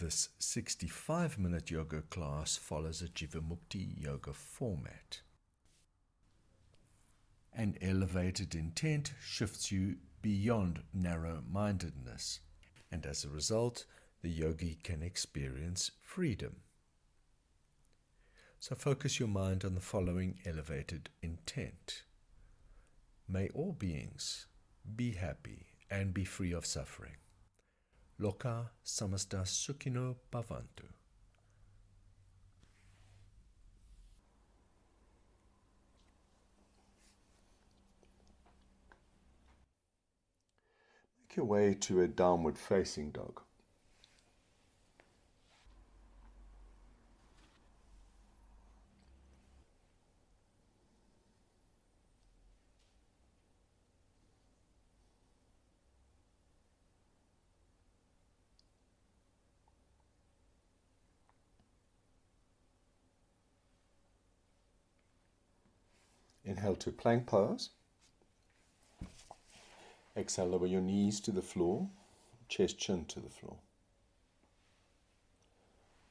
This 65 minute yoga class follows a Jivamukti yoga format. An elevated intent shifts you beyond narrow mindedness, and as a result, the yogi can experience freedom. So focus your mind on the following elevated intent. May all beings be happy and be free of suffering. Loka samasta sukhino bhavantu. Make your way to a downward facing dog. Inhale to plank pose. Exhale, lower your knees to the floor, chest chin to the floor.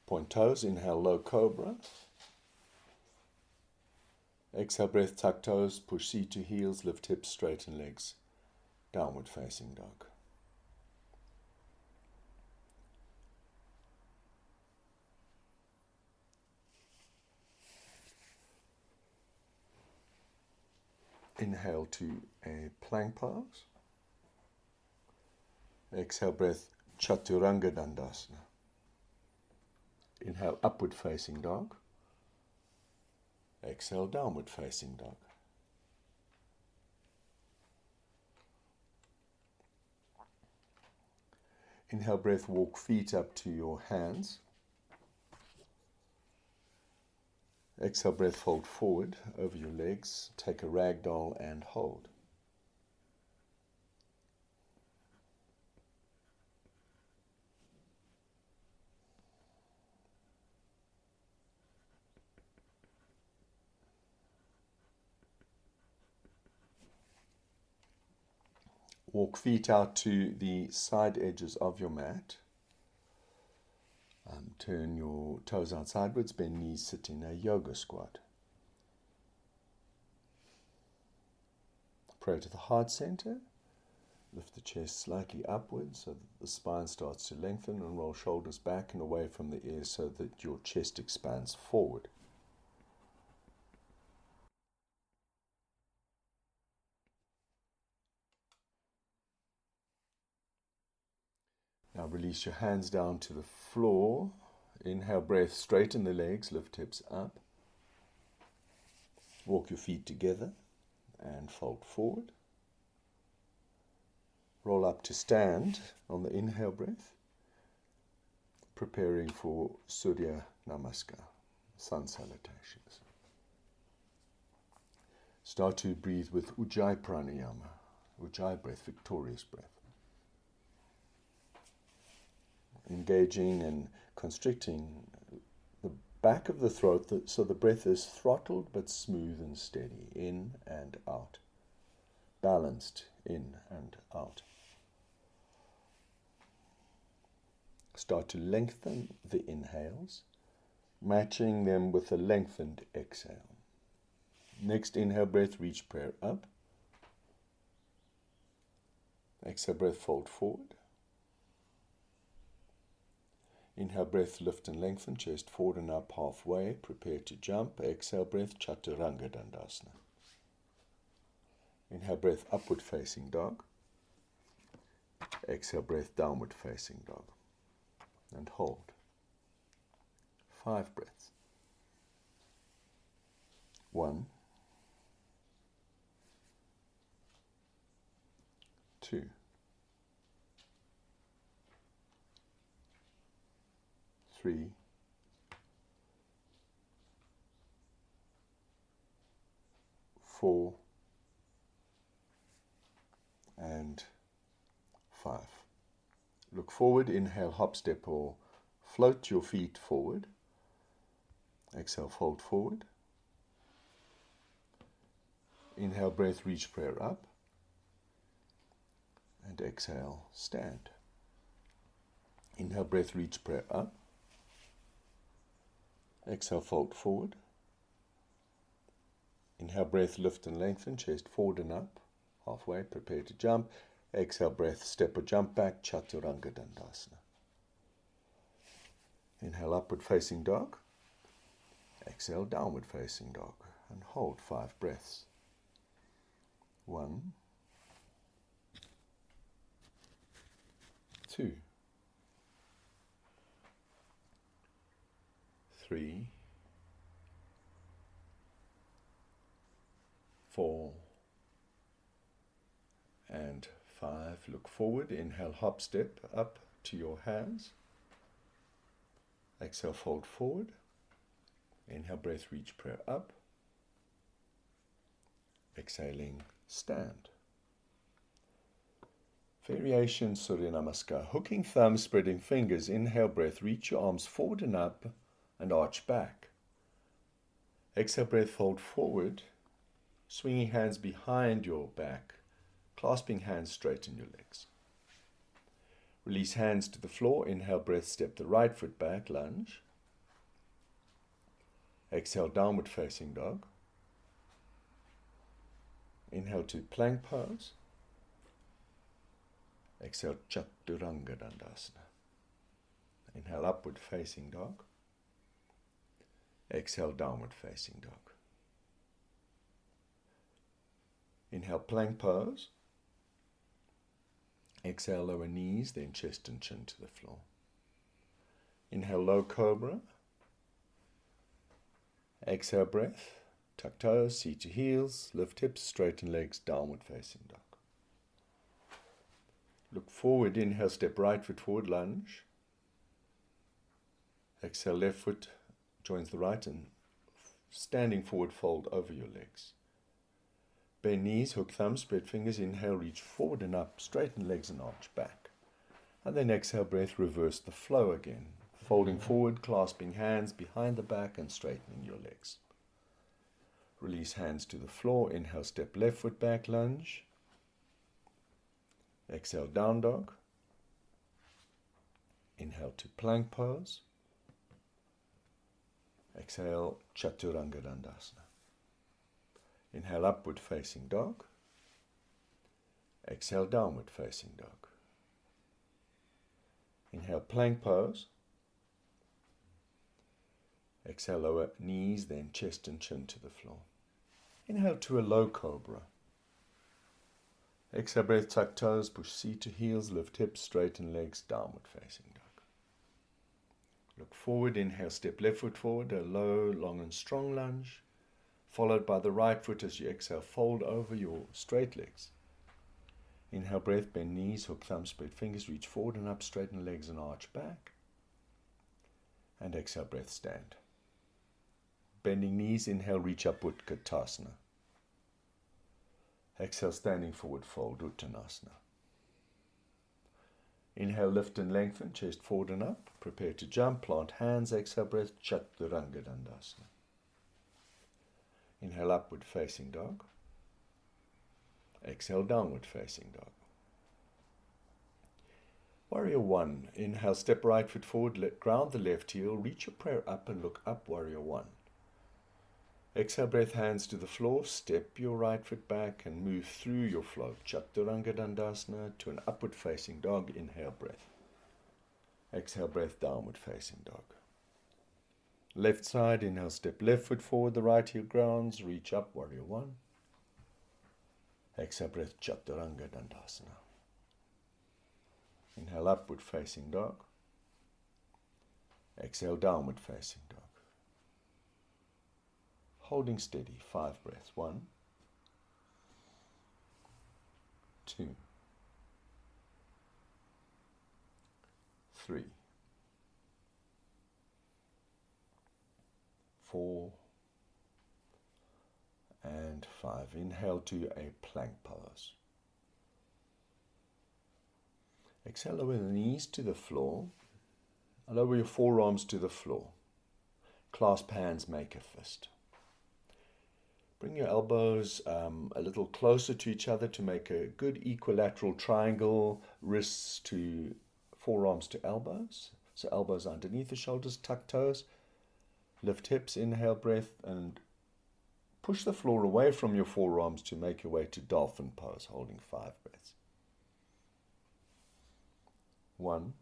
Point toes, inhale, low cobra. Exhale, breath, tuck toes, push seat to heels, lift hips, straighten legs. Downward facing dog. Inhale to a plank pose. Exhale breath, Chaturanga Dandasana. Inhale, upward facing dog. Exhale, downward facing dog. Inhale, breath, walk feet up to your hands. Exhale, breath, fold forward over your legs. Take a ragdoll and hold. Walk feet out to the side edges of your mat. Um, turn your toes out sideways, bend knees, sit in a yoga squat. Pray to the heart center. Lift the chest slightly upwards so that the spine starts to lengthen and roll shoulders back and away from the ears so that your chest expands forward. Release your hands down to the floor. Inhale, breath, straighten the legs, lift hips up. Walk your feet together and fold forward. Roll up to stand on the inhale breath, preparing for Surya Namaskar, sun salutations. Start to breathe with Ujjayi Pranayama, Ujjayi breath, victorious breath. Engaging and constricting the back of the throat so the breath is throttled but smooth and steady, in and out, balanced in and out. Start to lengthen the inhales, matching them with a lengthened exhale. Next inhale breath, reach prayer up. Exhale breath, fold forward. Inhale breath, lift and lengthen, chest forward and up halfway. Prepare to jump. Exhale breath, Chaturanga Dandasana. Inhale breath, upward facing dog. Exhale breath, downward facing dog. And hold. Five breaths. One, two. Three, four, and five. Look forward, inhale, hop, step, or float your feet forward. Exhale, fold forward. Inhale, breath, reach prayer up. And exhale, stand. Inhale, breath, reach prayer up. Exhale, fold forward. Inhale, breath, lift and lengthen, chest forward and up. Halfway, prepare to jump. Exhale, breath, step or jump back, Chaturanga Dandasana. Inhale, upward facing dog. Exhale, downward facing dog. And hold five breaths. One, two, three, four, and five. Look forward. Inhale, hop, step up to your hands. Exhale, fold forward. Inhale, breath, reach prayer up. Exhaling, stand. Variation Surya Namaskar. Hooking thumb, spreading fingers. Inhale, breath, reach your arms forward and up and arch back. Exhale, breath, fold forward, swinging hands behind your back, clasping hands straight in your legs. Release hands to the floor. Inhale, breath, step the right foot back, lunge. Exhale, downward facing dog. Inhale to plank pose. Exhale, Chaturanga Dandasana. Inhale, upward facing dog. Exhale, downward facing dog. Inhale, plank pose. Exhale, lower knees, then chest and chin to the floor. Inhale, low cobra. Exhale, breath. Tuck toes, seat to heels, lift hips, straighten legs, downward facing dog. Look forward, inhale, step right foot forward, lunge. Exhale, left foot joins the right and standing forward, fold over your legs. Bend knees, hook thumbs, spread fingers, inhale, reach forward and up, straighten legs and arch back. And then exhale, breath, reverse the flow again, folding forward, clasping hands behind the back and straightening your legs. Release hands to the floor, inhale, step left foot back, lunge. Exhale, down dog. Inhale to plank pose. Exhale, Chaturanga Dandasana. Inhale, upward facing dog. Exhale, downward facing dog. Inhale, plank pose. Exhale, lower knees, then chest and chin to the floor. Inhale to a low cobra. Exhale, breath, tuck toes, push seat to heels, lift hips, straighten legs, downward facing. Look forward, inhale, step left foot forward, a low, long, and strong lunge, followed by the right foot as you exhale, fold over your straight legs. Inhale, breath, bend knees, hook thumbs, spread fingers, reach forward and up, straighten legs and arch back. And exhale, breath, stand. Bending knees, inhale, reach up, Utkatasana. Exhale, standing forward, fold, Uttanasana. Inhale, lift and lengthen, chest forward and up. Prepare to jump, plant hands, exhale breath, Chaturanga Dandasana. Inhale, upward facing dog. Exhale, downward facing dog. Warrior one. Inhale, step right foot forward, let ground the left heel, reach your prayer up and look up, warrior one. Exhale, breath, hands to the floor. Step your right foot back and move through your flow. Chaturanga Dandasana to an upward facing dog. Inhale, breath. Exhale, breath, downward facing dog. Left side, inhale, step left foot forward, the right heel grounds. Reach up, warrior one. Exhale, breath, Chaturanga Dandasana. Inhale, upward facing dog. Exhale, downward facing dog holding steady, five breaths. One, two, three, four, and five. Inhale to a plank pose. Exhale, lower the knees to the floor. Lower your forearms to the floor. Clasp hands, make a fist. Bring your elbows um, a little closer to each other to make a good equilateral triangle, wrists to forearms to elbows. So elbows underneath the shoulders, tuck toes, lift hips, inhale breath, and push the floor away from your forearms to make your way to dolphin pose, holding five breaths. One,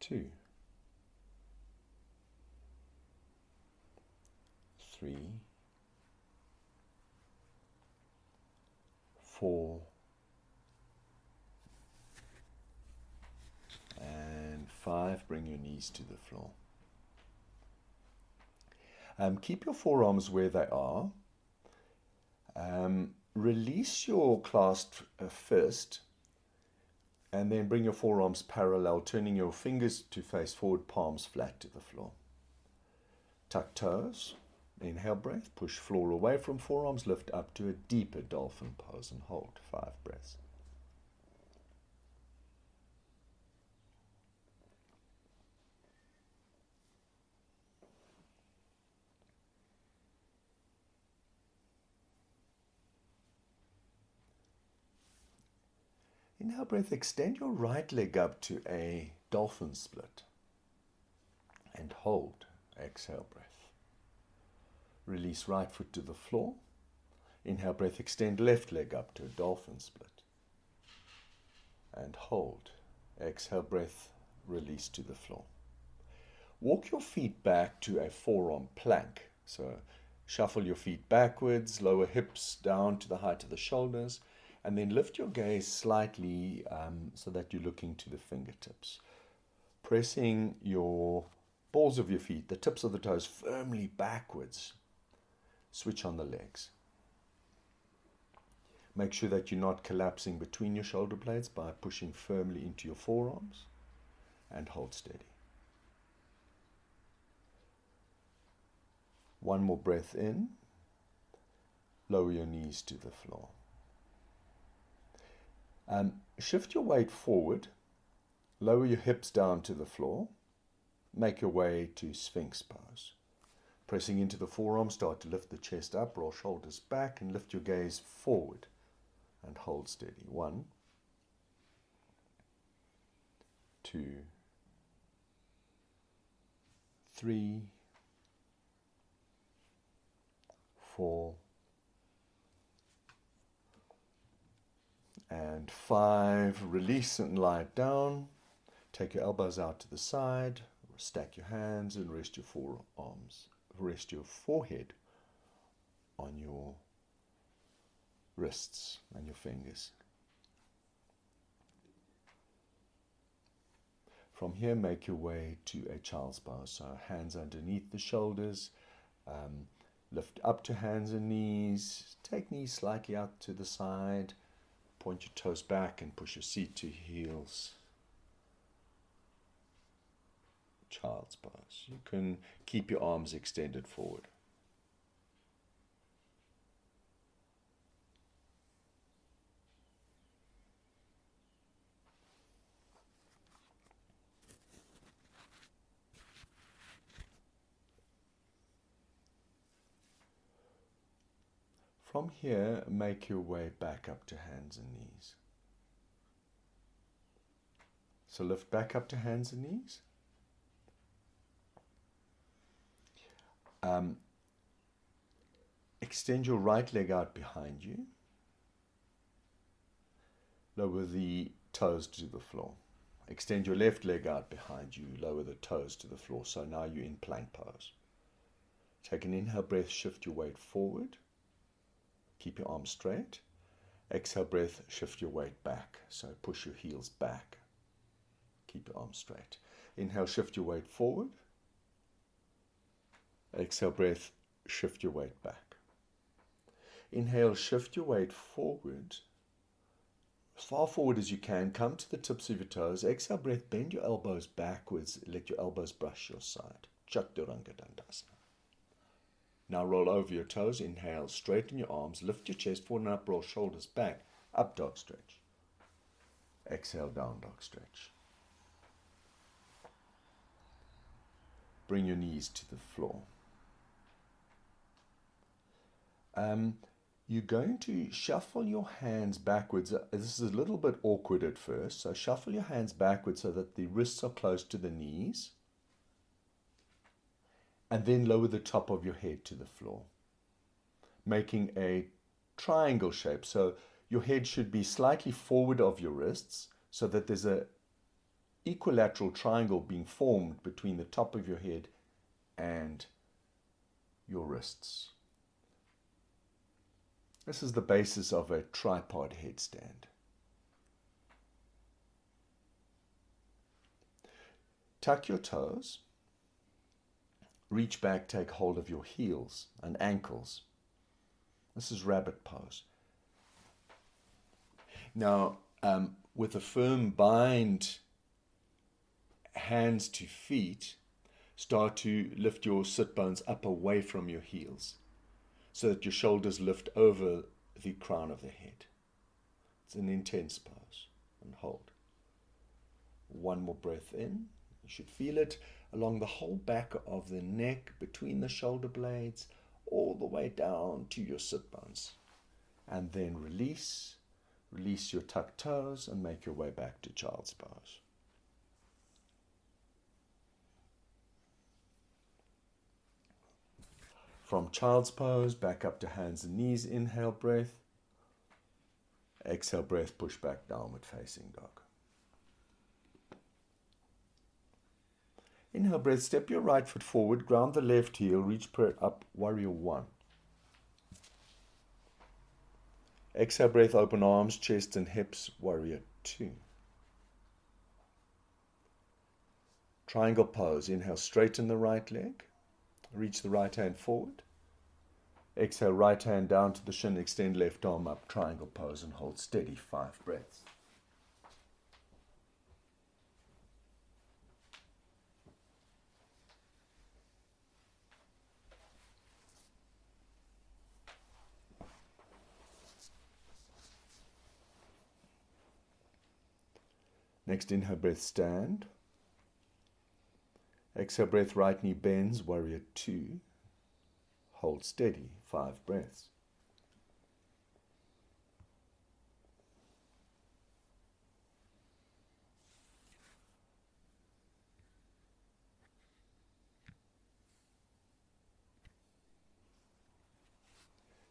two, three, four, and five. Bring your knees to the floor. Um, keep your forearms where they are. Um, release your clasped uh, fist and then bring your forearms parallel, turning your fingers to face forward, palms flat to the floor. Tuck toes. Inhale breath, push floor away from forearms, lift up to a deeper dolphin pose and hold five breaths. Inhale breath, extend your right leg up to a dolphin split and hold. Exhale breath. Release right foot to the floor. Inhale breath, extend left leg up to a dolphin split. And hold. Exhale breath, release to the floor. Walk your feet back to a forearm plank. So shuffle your feet backwards, lower hips down to the height of the shoulders, and then lift your gaze slightly um, so that you're looking to the fingertips. Pressing your balls of your feet, the tips of the toes firmly backwards switch on the legs. Make sure that you're not collapsing between your shoulder blades by pushing firmly into your forearms and hold steady. One more breath in. Lower your knees to the floor. Um, shift your weight forward. Lower your hips down to the floor. Make your way to Sphinx pose. Pressing into the forearm, start to lift the chest up, roll shoulders back, and lift your gaze forward and hold steady. One, two, three, four, and five. Release and lie down. Take your elbows out to the side. Stack your hands and rest your forearms rest your forehead on your wrists and your fingers. From here, make your way to a child's pose. So, hands underneath the shoulders, um, lift up to hands and knees, take knees slightly out to the side, point your toes back, and push your seat to heels. Child's pose. You can keep your arms extended forward. From here, make your way back up to hands and knees. So lift back up to hands and knees. Um, extend your right leg out behind you. Lower the toes to the floor. Extend your left leg out behind you. Lower the toes to the floor. So now you're in plank pose. Take an inhale breath, shift your weight forward. Keep your arms straight. Exhale breath, shift your weight back. So push your heels back. Keep your arms straight. Inhale, shift your weight forward. Exhale, breath, shift your weight back. Inhale, shift your weight forward, as far forward as you can. Come to the tips of your toes. Exhale, breath, bend your elbows backwards. Let your elbows brush your side. Chaturanga Dandasana. Now roll over your toes. Inhale, straighten your arms. Lift your chest forward and up. Roll shoulders back. Up dog stretch. Exhale, down dog stretch. Bring your knees to the floor. Um, you're going to shuffle your hands backwards. Uh, this is a little bit awkward at first, so shuffle your hands backwards so that the wrists are close to the knees. And then lower the top of your head to the floor, making a triangle shape. So your head should be slightly forward of your wrists so that there's a equilateral triangle being formed between the top of your head and your wrists. This is the basis of a tripod headstand. Tuck your toes. Reach back, take hold of your heels and ankles. This is rabbit pose. Now, um, with a firm bind, hands to feet, start to lift your sit bones up away from your heels so that your shoulders lift over the crown of the head. It's an intense pose and hold. One more breath in. You should feel it along the whole back of the neck, between the shoulder blades, all the way down to your sit bones. And then release. Release your tucked toes and make your way back to child's pose. From child's pose, back up to hands and knees. Inhale, breath. Exhale, breath, push back downward facing dog. Inhale, breath, step your right foot forward, ground the left heel, reach up, warrior one. Exhale, breath, open arms, chest, and hips, warrior two. Triangle pose. Inhale, straighten the right leg. Reach the right hand forward. Exhale, right hand down to the shin, extend left arm up, triangle pose, and hold steady five breaths. Next inhale, breath stand. Exhale, breath, right knee bends, warrior two. Hold steady, five breaths.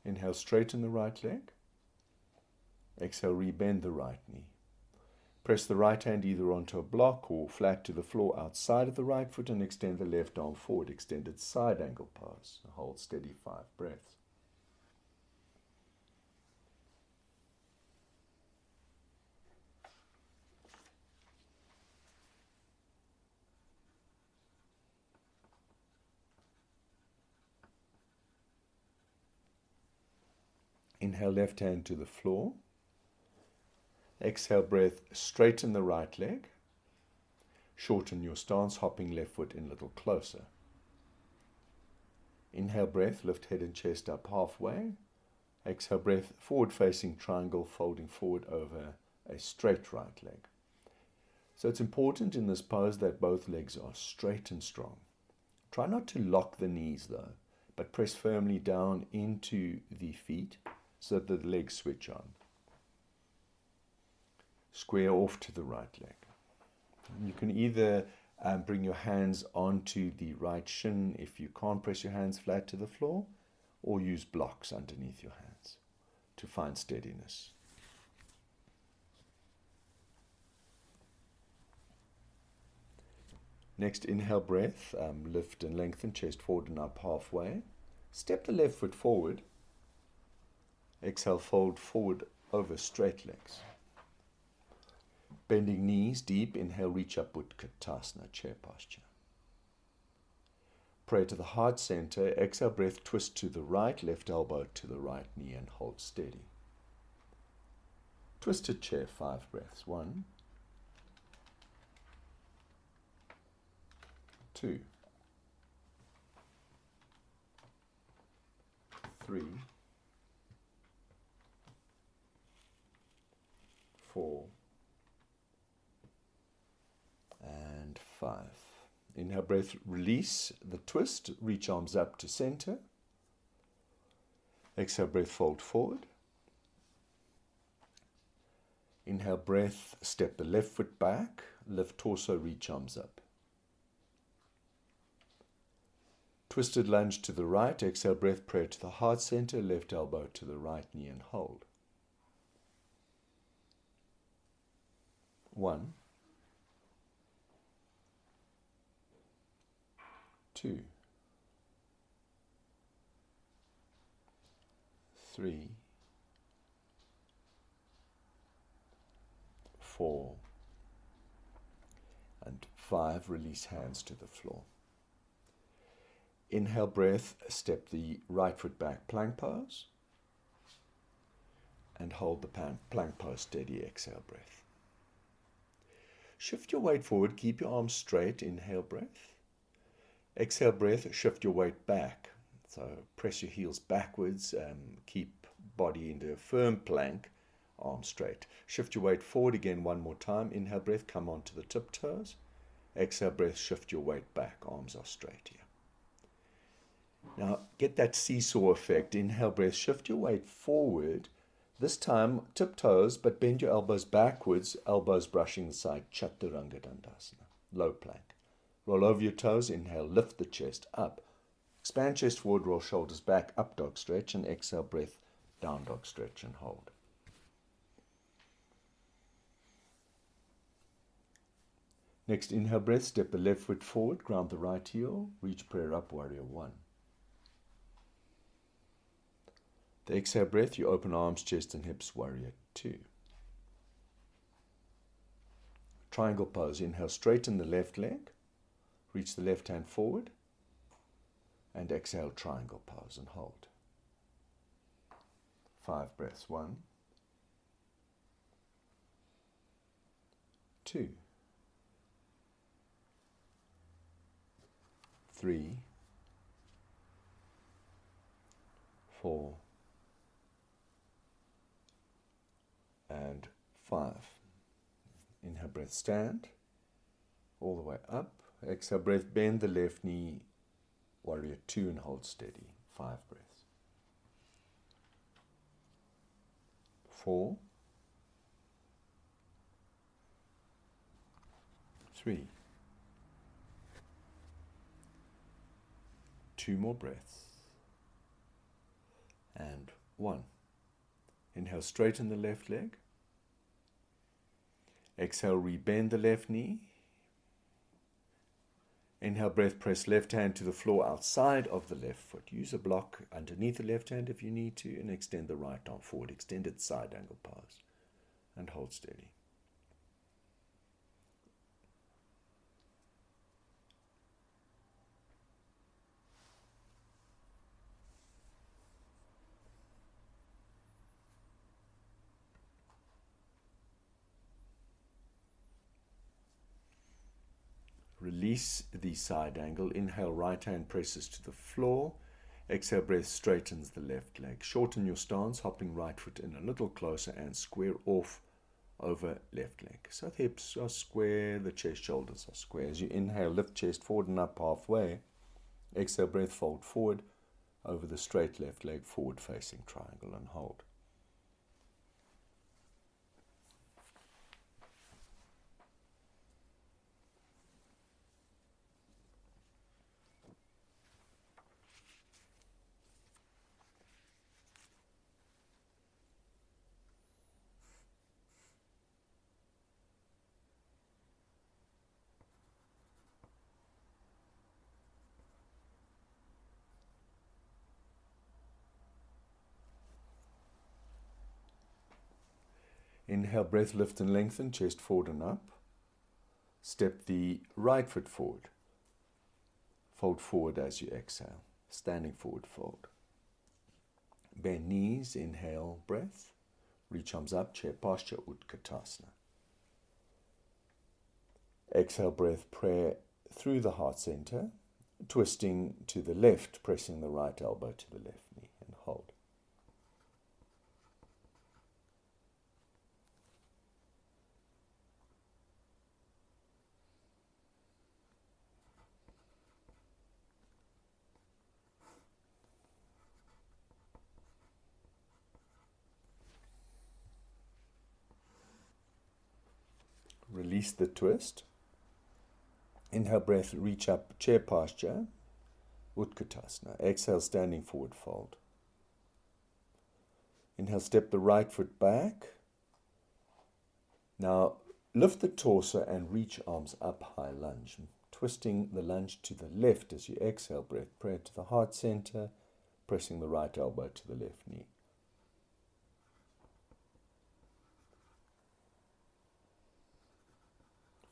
Inhale, straighten the right leg. Exhale, rebend the right knee. Press the right hand either onto a block or flat to the floor outside of the right foot and extend the left arm forward. Extended side angle pose. Hold steady five breaths. Inhale, left hand to the floor. Exhale, breath, straighten the right leg. Shorten your stance, hopping left foot in a little closer. Inhale, breath, lift head and chest up halfway. Exhale, breath, forward facing triangle, folding forward over a straight right leg. So it's important in this pose that both legs are straight and strong. Try not to lock the knees though, but press firmly down into the feet so that the legs switch on square off to the right leg. You can either um, bring your hands onto the right shin if you can't press your hands flat to the floor, or use blocks underneath your hands to find steadiness. Next, inhale breath, um, lift and lengthen, chest forward and up halfway. Step the left foot forward. Exhale, fold forward over straight legs. Bending knees deep, inhale, reach up, Utkatasana, chair posture. Pray to the heart center, exhale, breath, twist to the right, left elbow to the right knee, and hold steady. Twisted chair, five breaths. One, two, three, four, and five. Inhale, breath, release the twist, reach arms up to center. Exhale, breath, fold forward. Inhale, breath, step the left foot back, lift torso, reach arms up. Twisted lunge to the right, exhale, breath, prayer to the heart center, left elbow to the right knee and hold. One, two, three, four, and five. Release hands to the floor. Inhale, breath, step the right foot back, plank pose, and hold the plank pose steady. Exhale, breath. Shift your weight forward, keep your arms straight. Inhale, breath. Exhale, breath, shift your weight back. So press your heels backwards, um, keep body into a firm plank, arms straight. Shift your weight forward again one more time. Inhale, breath, come onto the tiptoes. Exhale, breath, shift your weight back, arms are straight here. Now get that seesaw effect. Inhale, breath, shift your weight forward. This time, tiptoes, but bend your elbows backwards, elbows brushing the side. Chaturanga Dandasana, low plank. Roll over your toes, inhale, lift the chest up. Expand chest forward, roll shoulders back, up dog stretch, and exhale, breath, down dog stretch and hold. Next, inhale breath, step the left foot forward, ground the right heel, reach prayer up, warrior one. The exhale breath, you open arms, chest, and hips, warrior two. Triangle pose, inhale, straighten the left leg. Reach the left hand forward and exhale, triangle pose and hold. Five breaths. One, two, three, four, and five. Inhale, breath, stand all the way up. Exhale, breath, bend the left knee, warrior two, and hold steady. Five breaths. Four. Three. Two more breaths. And one. Inhale, straighten the left leg. Exhale, rebend the left knee. Inhale, breath, press left hand to the floor outside of the left foot. Use a block underneath the left hand if you need to, and extend the right arm forward. Extended side angle pose. And hold steady. Release the side angle. Inhale, right hand presses to the floor. Exhale, breath straightens the left leg. Shorten your stance, hopping right foot in a little closer and square off over left leg. So the hips are square, the chest, shoulders are square. As you inhale, lift chest forward and up halfway. Exhale, breath fold forward over the straight left leg, forward facing triangle and hold. Inhale, breath, lift and lengthen, chest forward and up. Step the right foot forward. Fold forward as you exhale. Standing forward fold. Bend knees, inhale, breath. Reach arms up, chair posture, Utkatasana. Exhale, breath, prayer through the heart center, twisting to the left, pressing the right elbow to the left knee, and hold. Release the twist. Inhale breath, reach up, chair posture, Utkatasana. Exhale, standing forward fold. Inhale, step the right foot back. Now lift the torso and reach arms up high lunge, twisting the lunge to the left as you exhale breath. Pray to the heart center, pressing the right elbow to the left knee.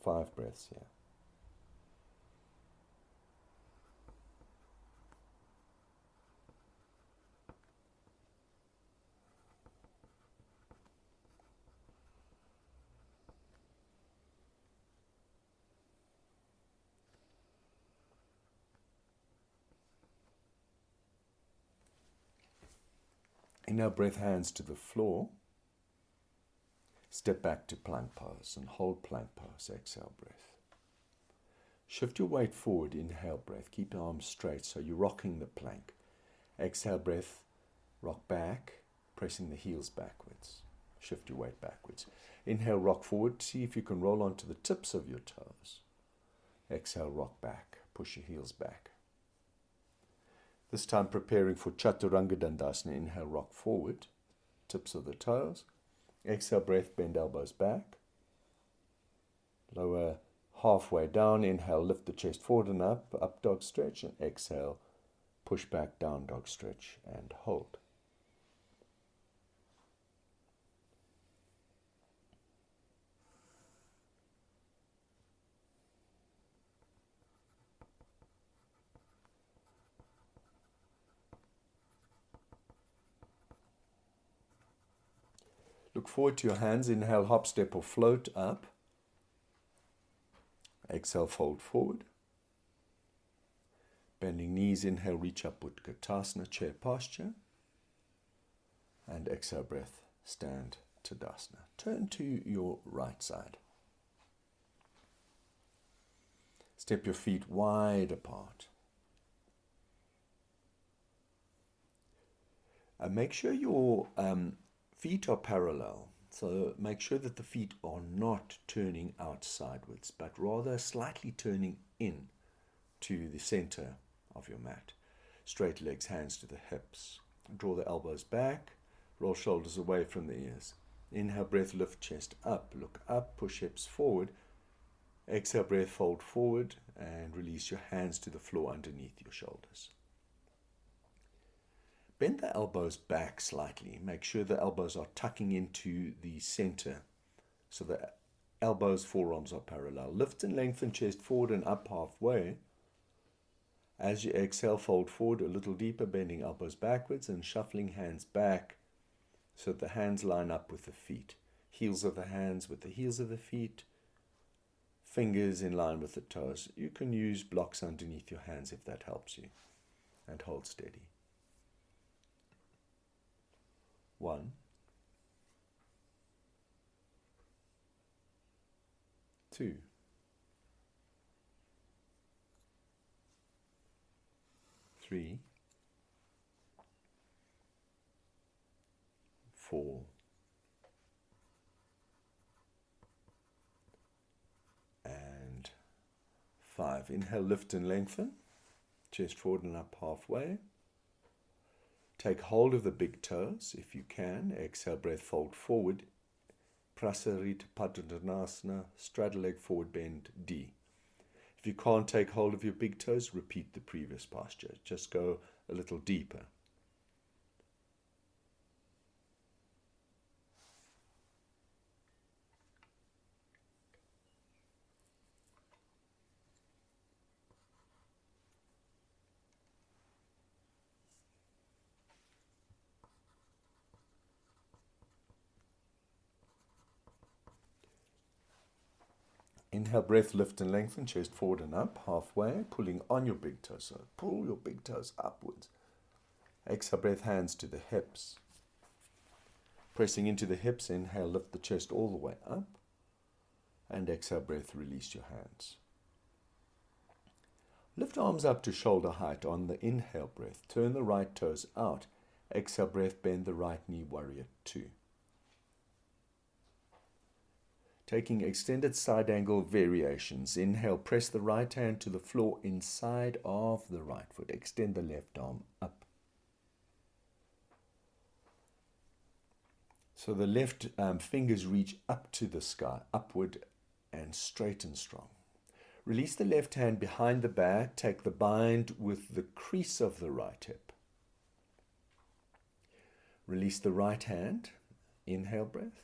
Five breaths here. Inhale, breath, hands to the floor. Step back to plank pose and hold plank pose. Exhale, breath. Shift your weight forward. Inhale, breath. Keep your arms straight so you're rocking the plank. Exhale, breath. Rock back, pressing the heels backwards. Shift your weight backwards. Inhale, rock forward. See if you can roll onto the tips of your toes. Exhale, rock back. Push your heels back. This time preparing for Chaturanga Dandasana. Inhale, rock forward, tips of the toes. Exhale, breath, bend elbows back. Lower halfway down. Inhale, lift the chest forward and up, up dog stretch. And exhale, push back, down dog stretch, and hold. Look forward to your hands. Inhale, hop, step, or float up. Exhale, fold forward. Bending knees, inhale, reach up, Utkatasana, chair posture. And exhale, breath, stand to Tadasana. Turn to your right side. Step your feet wide apart. And make sure your um, feet are parallel. So make sure that the feet are not turning out sideways, but rather slightly turning in to the center of your mat. Straight legs, hands to the hips. Draw the elbows back, roll shoulders away from the ears. Inhale, breath, lift chest up, look up, push hips forward. Exhale, breath, fold forward, and release your hands to the floor underneath your shoulders. Bend the elbows back slightly. Make sure the elbows are tucking into the center so the elbows, forearms are parallel. Lift and lengthen chest forward and up halfway. As you exhale, fold forward a little deeper, bending elbows backwards and shuffling hands back so that the hands line up with the feet. Heels of the hands with the heels of the feet. Fingers in line with the toes. You can use blocks underneath your hands if that helps you. And hold steady. One. Two. Three. Four. And five. Inhale, lift and lengthen. Chest forward and up halfway. Take hold of the big toes if you can. Exhale, breath, fold forward. Prasarita Padottanasana, straddle leg forward bend, D. If you can't take hold of your big toes, repeat the previous posture. Just go a little deeper. Inhale, breath, lift and lengthen, chest forward and up, halfway, pulling on your big toes. So pull your big toes upwards. Exhale, breath, hands to the hips. Pressing into the hips, inhale, lift the chest all the way up. And exhale, breath, release your hands. Lift arms up to shoulder height on the inhale breath. Turn the right toes out. Exhale, breath, bend the right knee, warrior two. Taking extended side angle variations. Inhale, press the right hand to the floor inside of the right foot. Extend the left arm up. So the left um, fingers reach up to the sky, upward and straight and strong. Release the left hand behind the back. Take the bind with the crease of the right hip. Release the right hand. Inhale breath.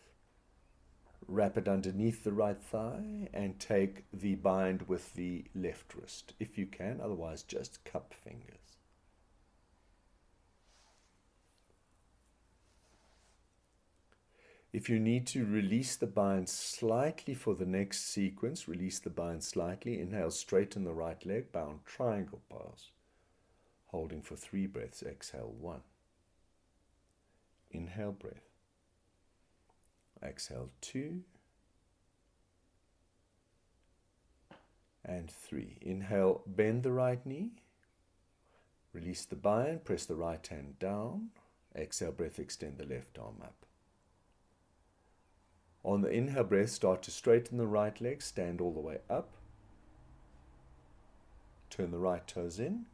Wrap it underneath the right thigh and take the bind with the left wrist if you can, otherwise, just cup fingers. If you need to release the bind slightly for the next sequence, release the bind slightly. Inhale, straighten the right leg, bound triangle pose. Holding for three breaths. Exhale, one. Inhale, breath. Exhale, two. And three. Inhale, bend the right knee. Release the bind, press the right hand down. Exhale, breath, extend the left arm up. On the inhale breath, start to straighten the right leg, stand all the way up. Turn the right toes in.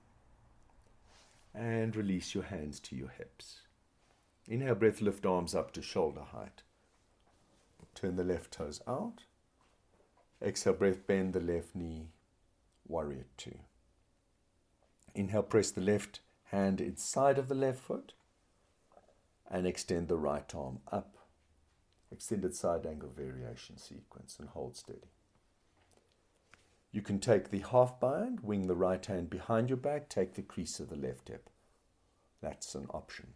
And release your hands to your hips. Inhale breath, lift arms up to shoulder height. Turn the left toes out. Exhale breath, bend the left knee, warrior two. Inhale, press the left hand inside of the left foot and extend the right arm up extended side angle variation sequence and hold steady. You can take the half bind, wing the right hand behind your back, take the crease of the left hip. That's an option.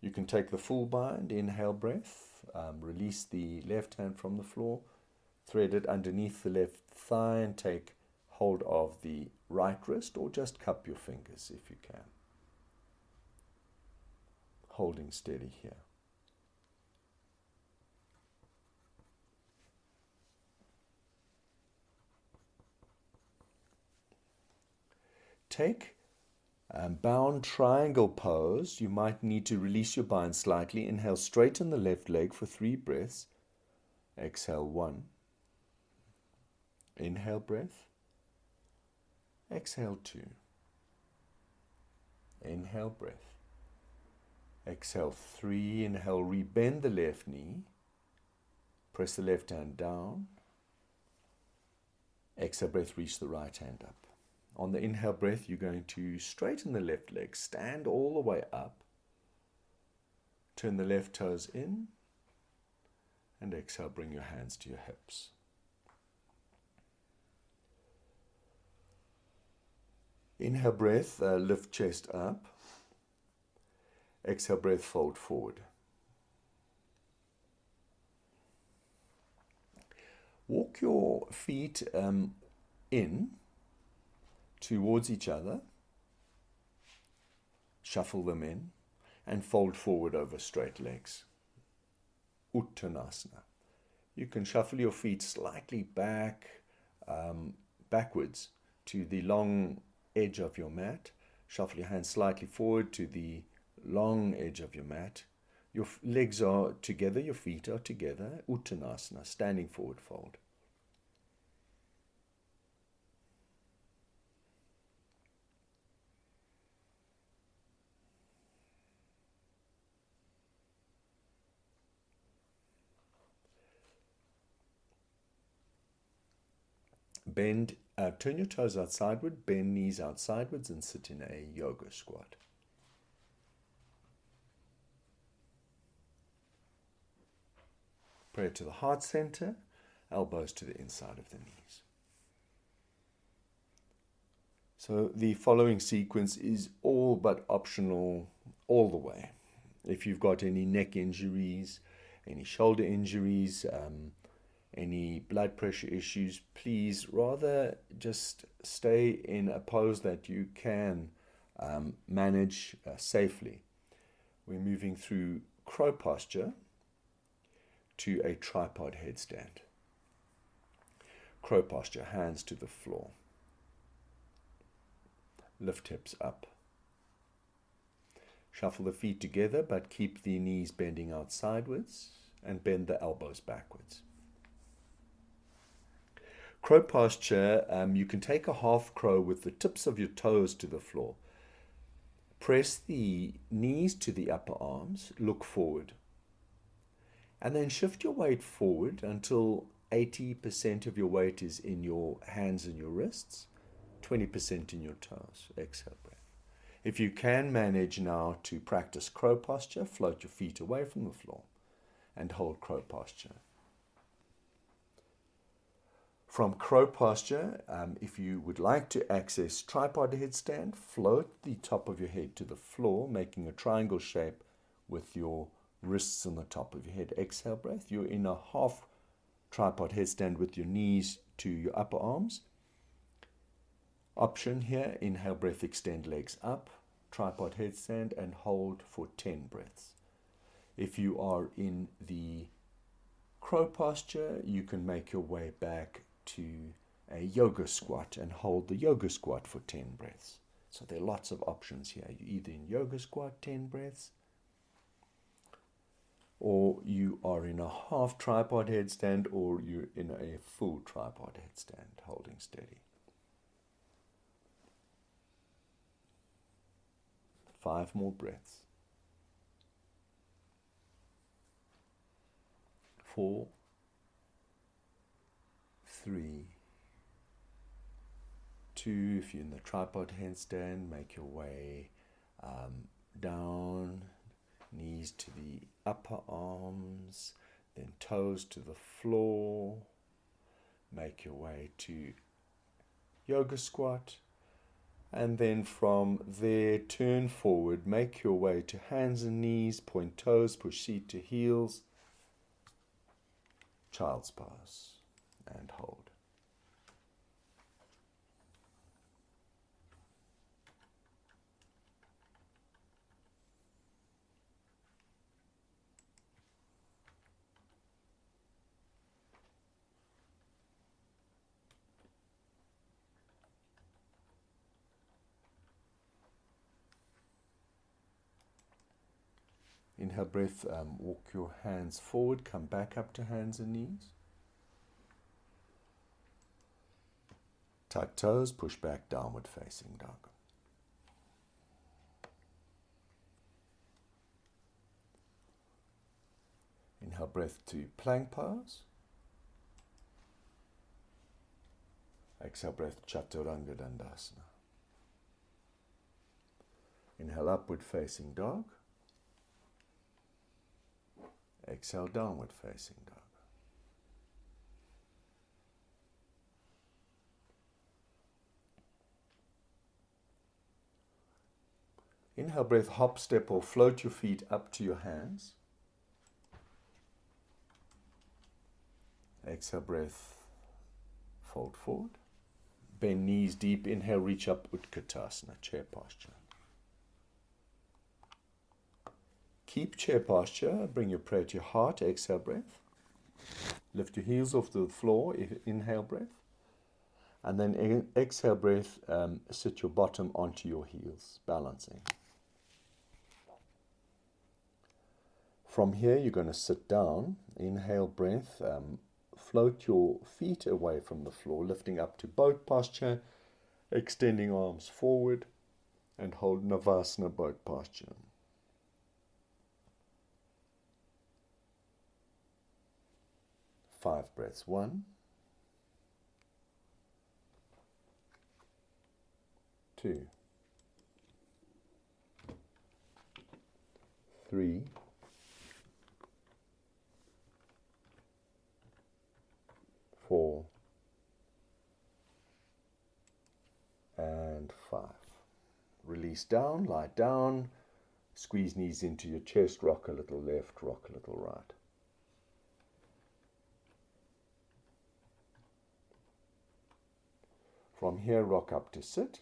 You can take the full bind, inhale breath, um, release the left hand from the floor, thread it underneath the left thigh, and take hold of the right wrist, or just cup your fingers if you can. Holding steady here. take um, bound triangle pose, you might need to release your bind slightly. Inhale, straighten the left leg for three breaths. Exhale, one. Inhale, breath. Exhale, two. Inhale, breath. Exhale, three. Inhale, rebend the left knee. Press the left hand down. Exhale, breath, reach the right hand up. On the inhale breath, you're going to straighten the left leg, stand all the way up, turn the left toes in, and exhale, bring your hands to your hips. Inhale breath, uh, lift chest up. Exhale breath, fold forward. Walk your feet um, in towards each other, shuffle them in, and fold forward over straight legs. Uttanasana. You can shuffle your feet slightly back, um, backwards to the long edge of your mat. Shuffle your hands slightly forward to the long edge of your mat. Your legs are together, your feet are together. Uttanasana, standing forward fold. Bend, uh, turn your toes out sideward, bend knees out sidewards, and sit in a yoga squat. Prayer to the heart center, elbows to the inside of the knees. So the following sequence is all but optional all the way. If you've got any neck injuries, any shoulder injuries, um, any blood pressure issues, please rather just stay in a pose that you can um, manage uh, safely. We're moving through crow posture to a tripod headstand. Crow posture, hands to the floor. Lift hips up. Shuffle the feet together, but keep the knees bending out sideways and bend the elbows backwards. Crow posture, um, you can take a half crow with the tips of your toes to the floor. Press the knees to the upper arms, look forward. And then shift your weight forward until 80% of your weight is in your hands and your wrists, 20% in your toes. Exhale breath. If you can manage now to practice crow posture, float your feet away from the floor and hold crow posture. From crow posture, um, if you would like to access tripod headstand, float the top of your head to the floor, making a triangle shape with your wrists on the top of your head. Exhale breath. You're in a half tripod headstand with your knees to your upper arms. Option here inhale breath, extend legs up, tripod headstand, and hold for 10 breaths. If you are in the crow posture, you can make your way back to a yoga squat and hold the yoga squat for 10 breaths. So there are lots of options here. You're either in yoga squat 10 breaths, or you are in a half tripod headstand, or you're in a full tripod headstand, holding steady. Five more breaths. Four three, two. If you're in the tripod handstand, make your way um, down, knees to the upper arms, then toes to the floor. Make your way to yoga squat. And then from there, turn forward, make your way to hands and knees, point toes, push seat to heels, child's pose and hold. Inhale breath, um, walk your hands forward, come back up to hands and knees. Tuck toes, push back, downward facing dog. Inhale breath to plank pose. Exhale breath, Chaturanga Dandasana. Inhale upward facing dog. Exhale downward facing dog. Inhale breath, hop, step, or float your feet up to your hands. Exhale breath, fold forward. Bend knees deep. Inhale, reach up, Utkatasana, chair posture. Keep chair posture. Bring your prayer to your heart. Exhale breath. Lift your heels off the floor. Inhale breath. And then exhale breath, um, sit your bottom onto your heels, balancing. From here, you're going to sit down, inhale breath, um, float your feet away from the floor, lifting up to boat posture, extending arms forward, and hold Navasana boat posture. Five breaths. One, two, three. Four, and five. Release down, lie down, squeeze knees into your chest, rock a little left, rock a little right. From here, rock up to sit.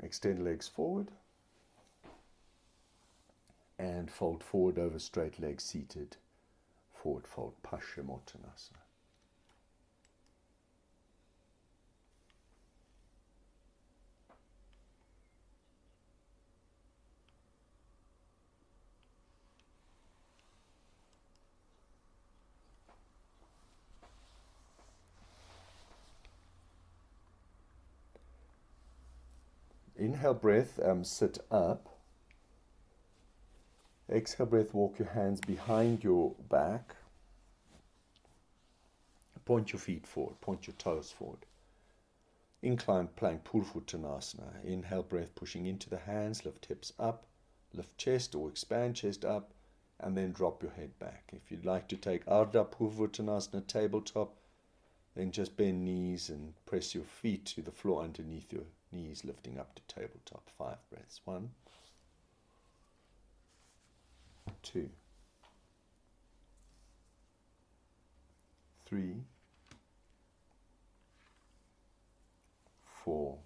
Extend legs forward. And fold forward over straight legs seated hårdfagert. Inhale breath, um, sit up. Exhale breath, walk your hands behind your back. Point your feet forward, point your toes forward. Incline plank, Purvottanasana. Inhale breath, pushing into the hands, lift hips up, lift chest or expand chest up, and then drop your head back. If you'd like to take Ardha Purvottanasana tabletop, then just bend knees and press your feet to the floor underneath your knees, lifting up to tabletop. Five breaths. One, two, three, four.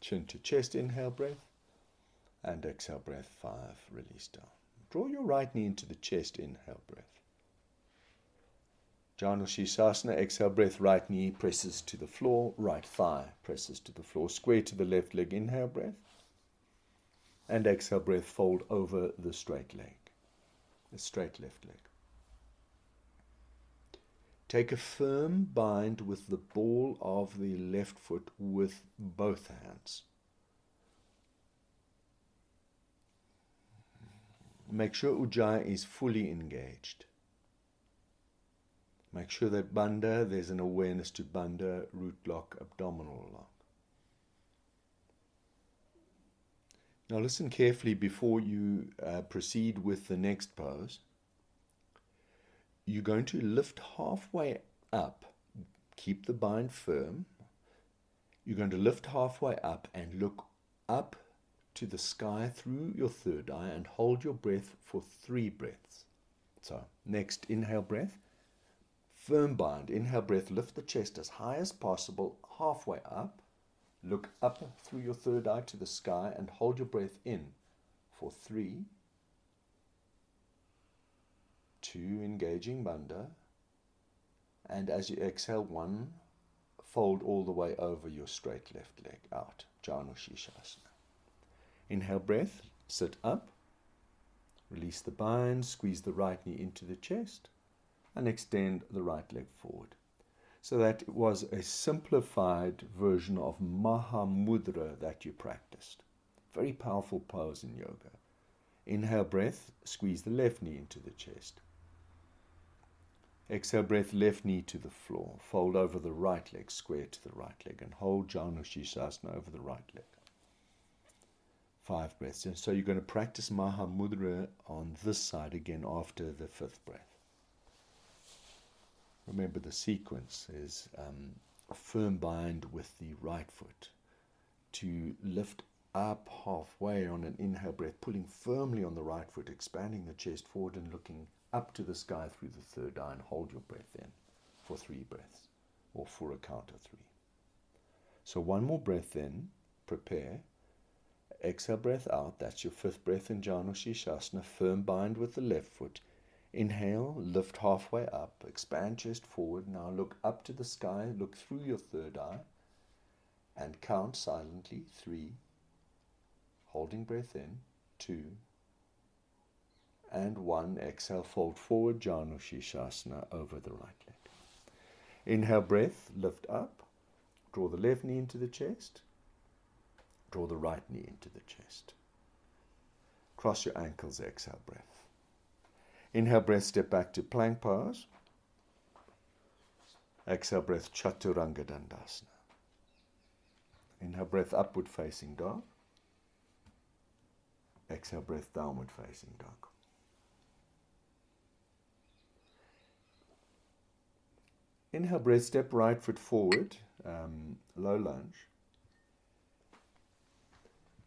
Chin to chest, inhale breath, and exhale breath, five. Release down. Draw your right knee into the chest, inhale breath. Janu Shirshasana, exhale breath, right knee presses to the floor, right thigh presses to the floor, square to the left leg, inhale breath. And exhale breath, fold over the straight leg, the straight left leg. Take a firm bind with the ball of the left foot with both hands. Make sure Ujjayi is fully engaged. Make sure that bandha, there's an awareness to bandha, root lock, abdominal lock. Now listen carefully before you uh, proceed with the next pose. You're going to lift halfway up, keep the bind firm. You're going to lift halfway up and look up to the sky through your third eye and hold your breath for three breaths. So, next inhale breath. Firm bind. Inhale breath. Lift the chest as high as possible, halfway up. Look up through your third eye to the sky and hold your breath in for three, two, engaging bandha. And as you exhale, one, fold all the way over your straight left leg out. Janu Shirshasana. Inhale breath, sit up. Release the bind, squeeze the right knee into the chest and extend the right leg forward. So that was a simplified version of Mahamudra that you practiced. Very powerful pose in yoga. Inhale breath, squeeze the left knee into the chest. Exhale breath, left knee to the floor. Fold over the right leg, square to the right leg, and hold Janu Shirshasana over the right leg. Five breaths. And so you're going to practice Mahamudra on this side again after the fifth breath. Remember the sequence is um, firm bind with the right foot to lift up halfway on an inhale breath, pulling firmly on the right foot, expanding the chest forward and looking up to the sky through the third eye and hold your breath in for three breaths or for a count of three. So one more breath in, prepare. Exhale breath out, that's your fifth breath in Janu Shirshasana, firm bind with the left foot Inhale, lift halfway up, expand chest forward. Now look up to the sky, look through your third eye, and count silently three, holding breath in, two, and one. Exhale, fold forward, Janu Shirshasana over the right leg. Inhale, breath, lift up, draw the left knee into the chest, draw the right knee into the chest. Cross your ankles, exhale, breath. Inhale breath, step back to plank pose. Exhale breath, Chaturanga Dandasana. Inhale breath, upward facing dog. Exhale breath, downward facing dog. Inhale breath, step right foot forward, um, low lunge.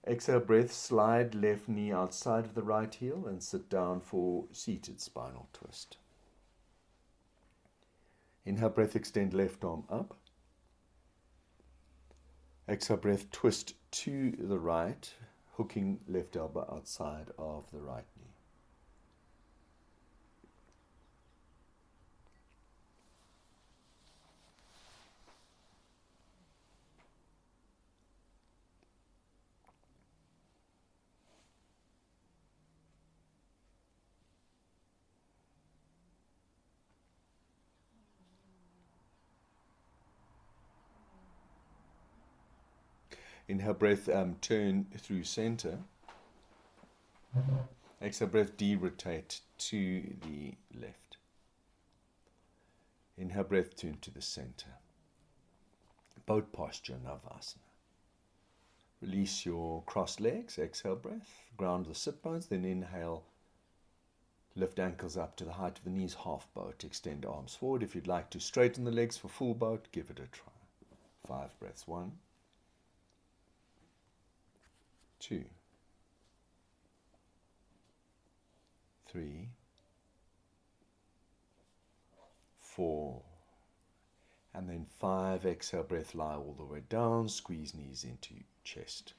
Exhale breath, slide left knee outside of the right heel and sit down for seated spinal twist. Inhale breath, extend left arm up. Exhale breath, twist to the right, hooking left elbow outside of the right knee. Inhale breath, um, turn through center. Exhale breath, de-rotate to the left. Inhale breath, turn to the center. Boat posture, Navasana. Release your crossed legs, exhale breath, ground the sit bones, then inhale, lift ankles up to the height of the knees, half boat, extend arms forward. If you'd like to straighten the legs for full boat, give it a try. Five breaths, one, two, three, four, and then five. Exhale, breath, lie all the way down, squeeze knees into chest.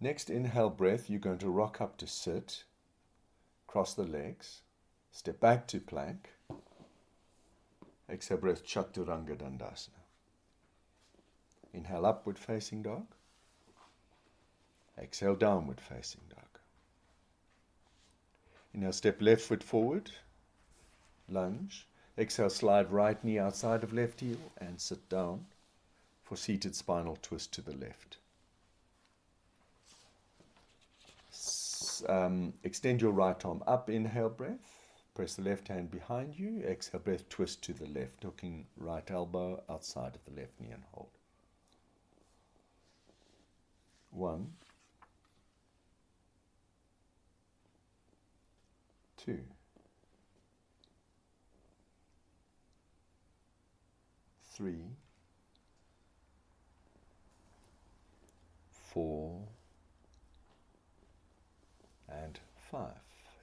Next inhale breath, you're going to rock up to sit, cross the legs, step back to plank. Exhale breath, Chaturanga Dandasana. Inhale upward facing dog. Exhale downward facing dog. Inhale step left foot forward, lunge. Exhale, slide right knee outside of left heel and sit down for seated spinal twist to the left. Um, extend your right arm up, inhale breath. Press the left hand behind you. Exhale breath, twist to the left, hooking right elbow outside of the left knee and hold. One, two. three, four, and five.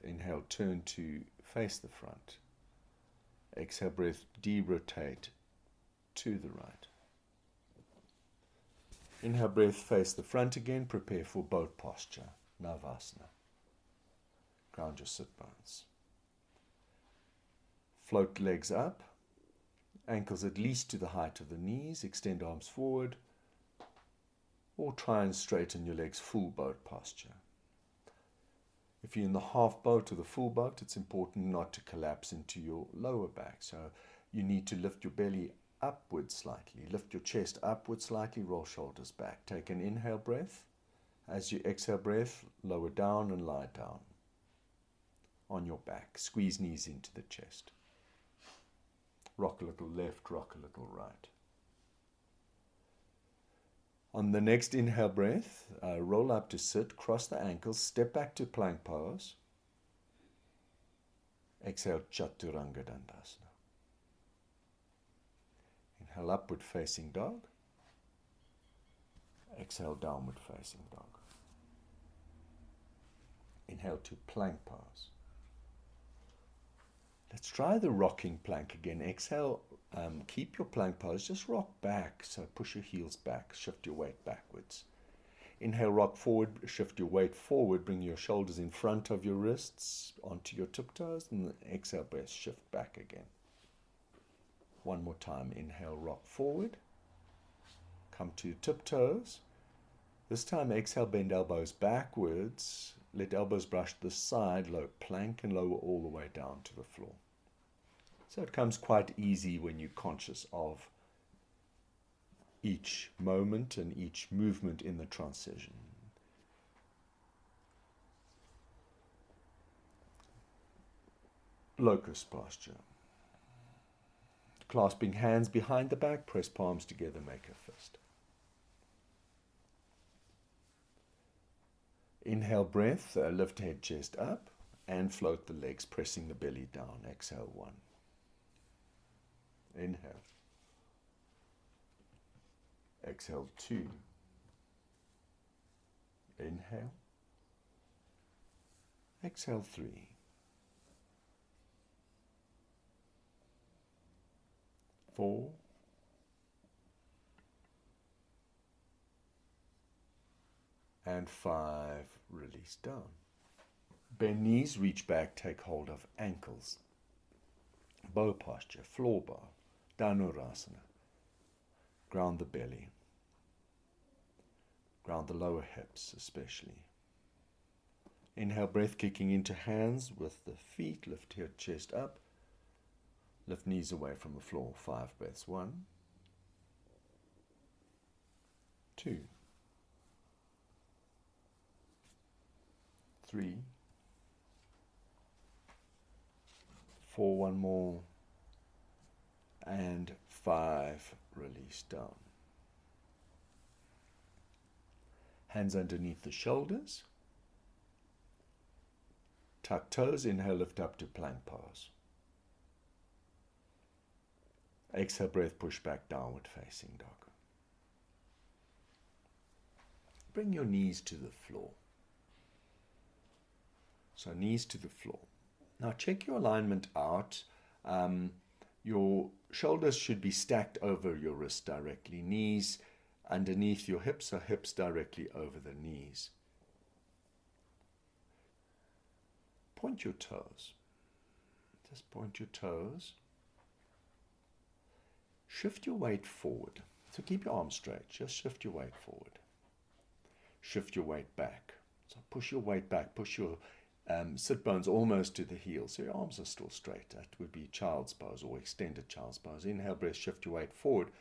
Inhale, turn to face the front. Exhale, breath, de-rotate to the right. Inhale, breath, face the front again. Prepare for boat posture, Navasana. Ground your sit bones. Float legs up ankles at least to the height of the knees, extend arms forward, or try and straighten your legs full boat posture. If you're in the half boat or the full boat, it's important not to collapse into your lower back. So you need to lift your belly upward slightly, lift your chest upward slightly, roll shoulders back. Take an inhale breath. As you exhale breath, lower down and lie down on your back. Squeeze knees into the chest rock a little left, rock a little right. On the next inhale breath, uh, roll up to sit, cross the ankles, step back to plank pose. Exhale, Chaturanga Dandasana. Inhale, upward facing dog. Exhale, downward facing dog. Inhale to plank pose. Let's try the rocking plank again. Exhale, um, keep your plank pose, just rock back. So push your heels back, shift your weight backwards. Inhale, rock forward, shift your weight forward, bring your shoulders in front of your wrists onto your tiptoes, and exhale, breath, shift back again. One more time. Inhale, rock forward, come to tiptoes. This time, exhale, bend elbows backwards, let elbows brush the side, low plank, and lower all the way down to the floor. So it comes quite easy when you're conscious of each moment and each movement in the transition. Locust posture. Clasping hands behind the back, press palms together, make a fist. Inhale breath, uh, lift head, chest up, and float the legs, pressing the belly down. Exhale one. Inhale. Exhale two. Inhale. Exhale three. Four. And five. Release down. Bend knees, reach back, take hold of ankles. Bow posture, floor bar. Dhanurasana. Ground the belly. Ground the lower hips, especially. Inhale, breath kicking into hands with the feet. Lift your chest up. Lift knees away from the floor. Five breaths. One, two, three, four, one more, and five, release down. Hands underneath the shoulders. Tuck toes, inhale, lift up to plank pose. Exhale, breath, push back, downward facing dog. Bring your knees to the floor. So, knees to the floor. Now, check your alignment out. Um, your shoulders should be stacked over your wrist directly. Knees underneath your hips, so hips directly over the knees. Point your toes. Just point your toes. Shift your weight forward. So keep your arms straight. Just shift your weight forward. Shift your weight back. So push your weight back. Push your um, sit bones almost to the heels. So your arms are still straight. That would be child's pose or extended child's pose. Inhale, breath, shift your weight forward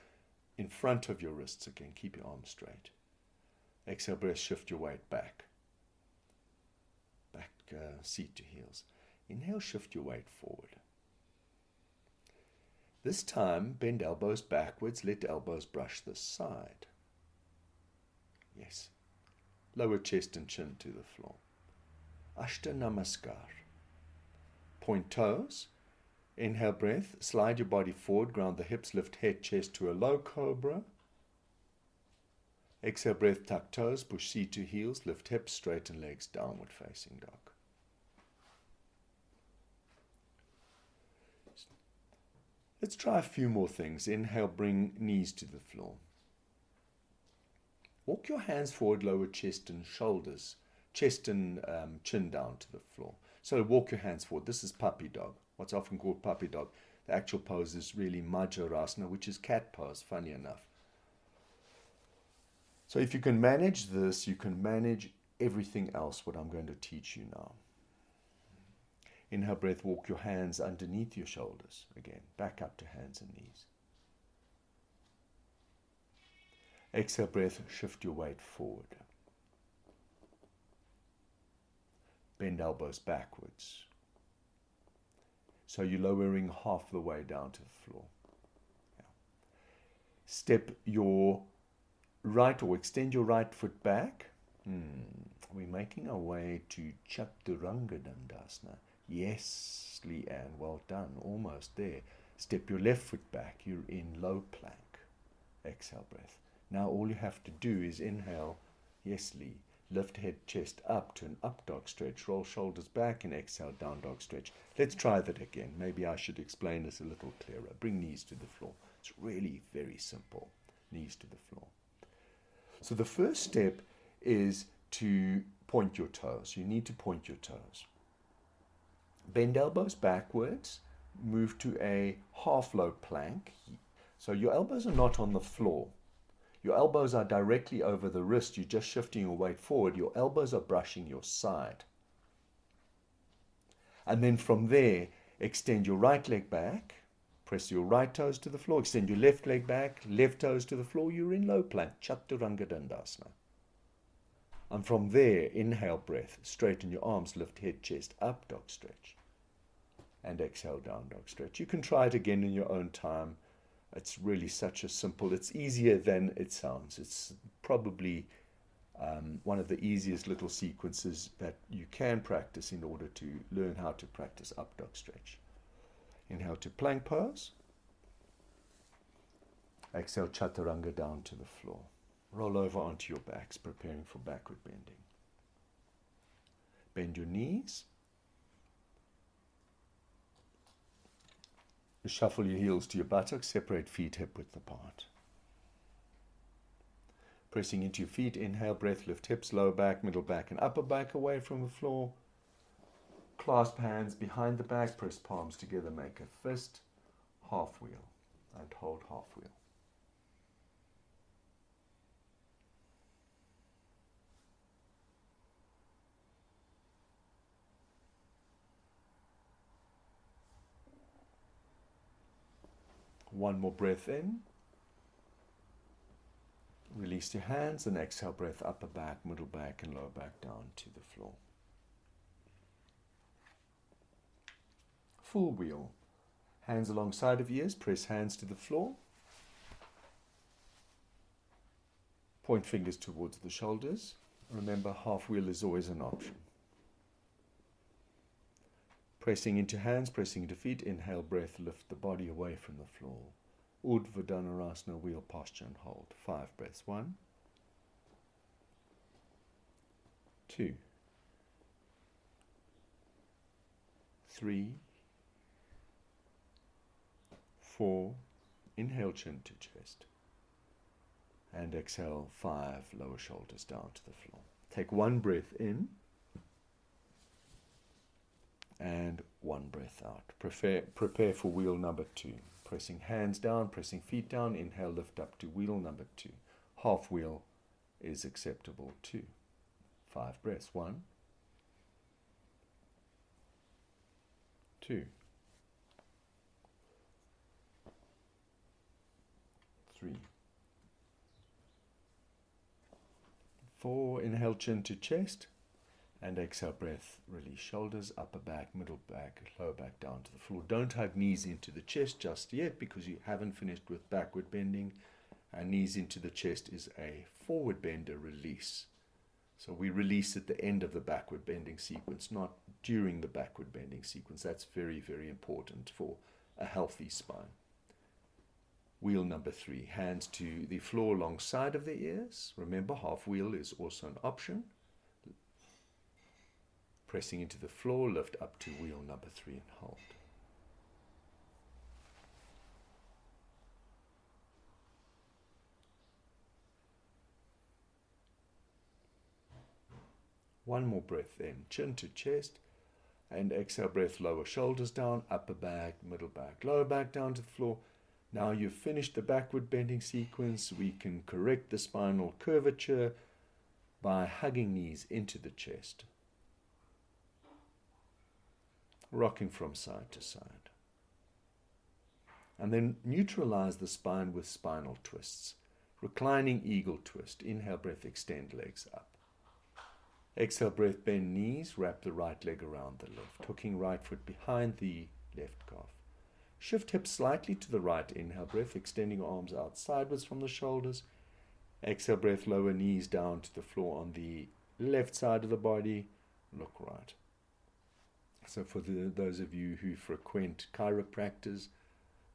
in front of your wrists again. Keep your arms straight. Exhale, breath, shift your weight back. Back, uh, seat to heels. Inhale, shift your weight forward. This time, bend elbows backwards, let elbows brush the side. Yes. Lower chest and chin to the floor. Ashta Namaskar. Point toes. Inhale breath. Slide your body forward. Ground the hips. Lift head, chest to a low cobra. Exhale breath. Tuck toes. Push seat to heels. Lift hips. Straighten legs. Downward facing dog. Let's try a few more things. Inhale, bring knees to the floor. Walk your hands forward, lower chest and shoulders, chest and um, chin down to the floor. So walk your hands forward. This is puppy dog, what's often called puppy dog. The actual pose is really Majorasana, which is cat pose, funny enough. So if you can manage this, you can manage everything else, what I'm going to teach you now. Inhale breath, walk your hands underneath your shoulders. Again, back up to hands and knees. Exhale breath, shift your weight forward. Bend elbows backwards. So you're lowering half the way down to the floor. Yeah. Step your right or extend your right foot back. Hmm. We're making our way to Chaturanga Dandasana. Yes, Leanne, well done. Almost there. Step your left foot back. You're in low plank. Exhale breath. Now all you have to do is inhale. Yes, Lee. Lift head, chest up to an up dog stretch. Roll shoulders back and exhale, down dog stretch. Let's try that again. Maybe I should explain this a little clearer. Bring knees to the floor. It's really very simple. Knees to the floor. So the first step is to point your toes. You need to point your toes. Bend elbows backwards, move to a half low plank. So your elbows are not on the floor. Your elbows are directly over the wrist. You're just shifting your weight forward. Your elbows are brushing your side. And then from there, extend your right leg back. Press your right toes to the floor. Extend your left leg back. Left toes to the floor. You're in low plank. Chaturanga Dandasana. And from there, inhale breath, straighten your arms, lift head, chest, up, dog stretch. And exhale, down, dog stretch. You can try it again in your own time. It's really such a simple, it's easier than it sounds. It's probably um, one of the easiest little sequences that you can practice in order to learn how to practice up dog stretch. Inhale to plank pose. Exhale, chaturanga down to the floor. Roll over onto your backs, preparing for backward bending. Bend your knees. Shuffle your heels to your buttocks, separate feet hip width apart. Pressing into your feet, inhale, breath, lift hips, lower back, middle back, and upper back away from the floor. Clasp hands behind the back, press palms together, make a fist, half wheel, and hold half wheel. One more breath in. Release your hands and exhale breath upper back, middle back, and lower back down to the floor. Full wheel. Hands alongside of ears, press hands to the floor. Point fingers towards the shoulders. Remember, half wheel is always an option. Pressing into hands, pressing into feet. Inhale, breath, lift the body away from the floor. Urdhva Dhanurasana, wheel posture and hold. Five breaths. One, two, three, four. Inhale, chin to chest. And exhale, five, lower shoulders down to the floor. Take one breath in and one breath out. Prepare, prepare for wheel number two. Pressing hands down, pressing feet down. Inhale, lift up to wheel number two. Half wheel is acceptable too. Five breaths. One, two, three, four. Inhale, chin to chest. And exhale, breath, release shoulders, upper back, middle back, lower back down to the floor. Don't hug knees into the chest just yet because you haven't finished with backward bending. And knees into the chest is a forward bender release. So we release at the end of the backward bending sequence, not during the backward bending sequence. That's very, very important for a healthy spine. Wheel number three, hands to the floor alongside of the ears. Remember, half wheel is also an option. Pressing into the floor, lift up to wheel number three and hold. One more breath in, chin to chest, and exhale breath, lower shoulders down, upper back, middle back, lower back down to the floor. Now you've finished the backward bending sequence. We can correct the spinal curvature by hugging knees into the chest rocking from side to side. And then neutralize the spine with spinal twists. Reclining eagle twist. Inhale, breath, extend legs up. Exhale, breath, bend knees, wrap the right leg around the left, hooking right foot behind the left calf. Shift hips slightly to the right. Inhale, breath, extending arms out sideways from the shoulders. Exhale, breath, lower knees down to the floor on the left side of the body. Look right. So, for the, those of you who frequent chiropractors,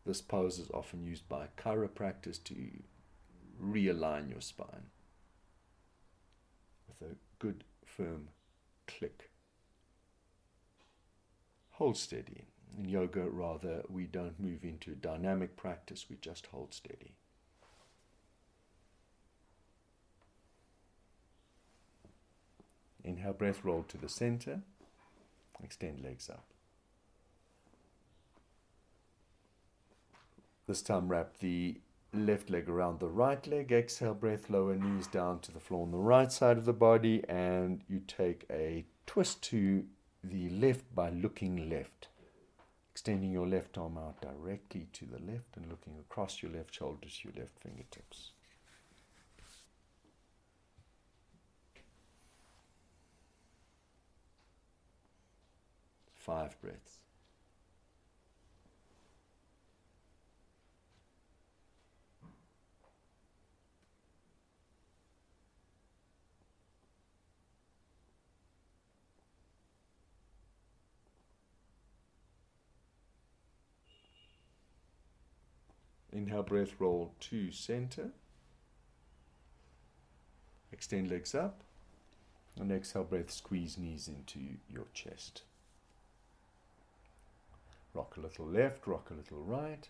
this pose is often used by chiropractors to realign your spine with a good, firm click. Hold steady. In yoga, rather, we don't move into dynamic practice, we just hold steady. Inhale, breath, roll to the center. Extend legs up. This time wrap the left leg around the right leg. Exhale, breath, lower knees down to the floor on the right side of the body, and you take a twist to the left by looking left. Extending your left arm out directly to the left and looking across your left shoulder to your left fingertips. Five breaths. Inhale, breath, roll to center. Extend legs up. And exhale, breath, squeeze knees into your chest. Rock a little left, rock a little right.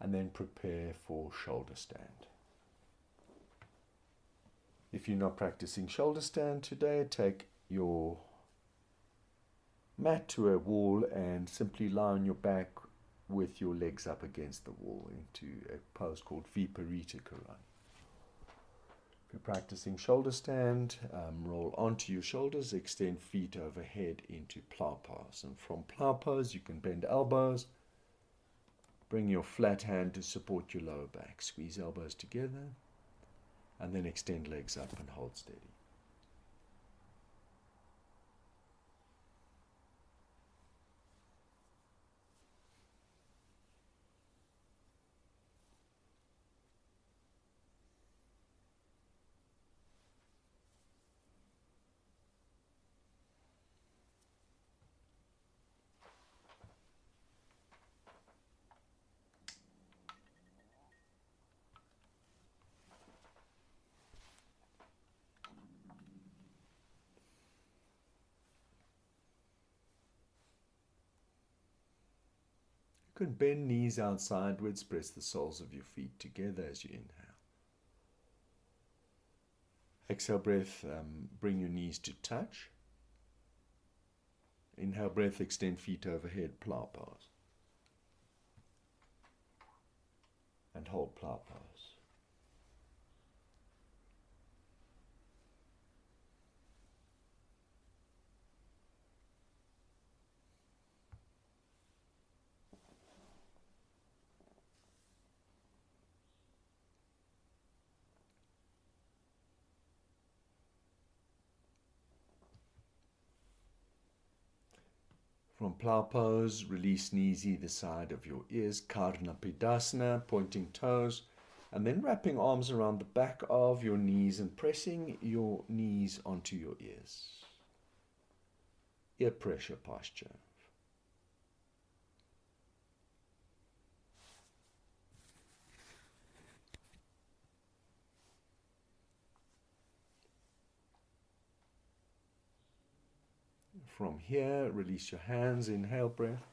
And then prepare for shoulder stand. If you're not practicing shoulder stand today, take your mat to a wall and simply lie on your back with your legs up against the wall into a pose called Viparita Karani. If you're practicing shoulder stand, um, roll onto your shoulders, extend feet overhead into plow pose. And from plow pose, you can bend elbows Bring your flat hand to support your lower back. Squeeze elbows together and then extend legs up and hold steady. Can bend knees out sideways, press the soles of your feet together as you inhale. Exhale breath, um, bring your knees to touch. Inhale breath, extend feet overhead, plow pose. And hold plow pose. From plow pose, release knees either side of your ears, Karna Pidasana, pointing toes, and then wrapping arms around the back of your knees and pressing your knees onto your ears. Ear pressure posture. From here, release your hands, inhale breath.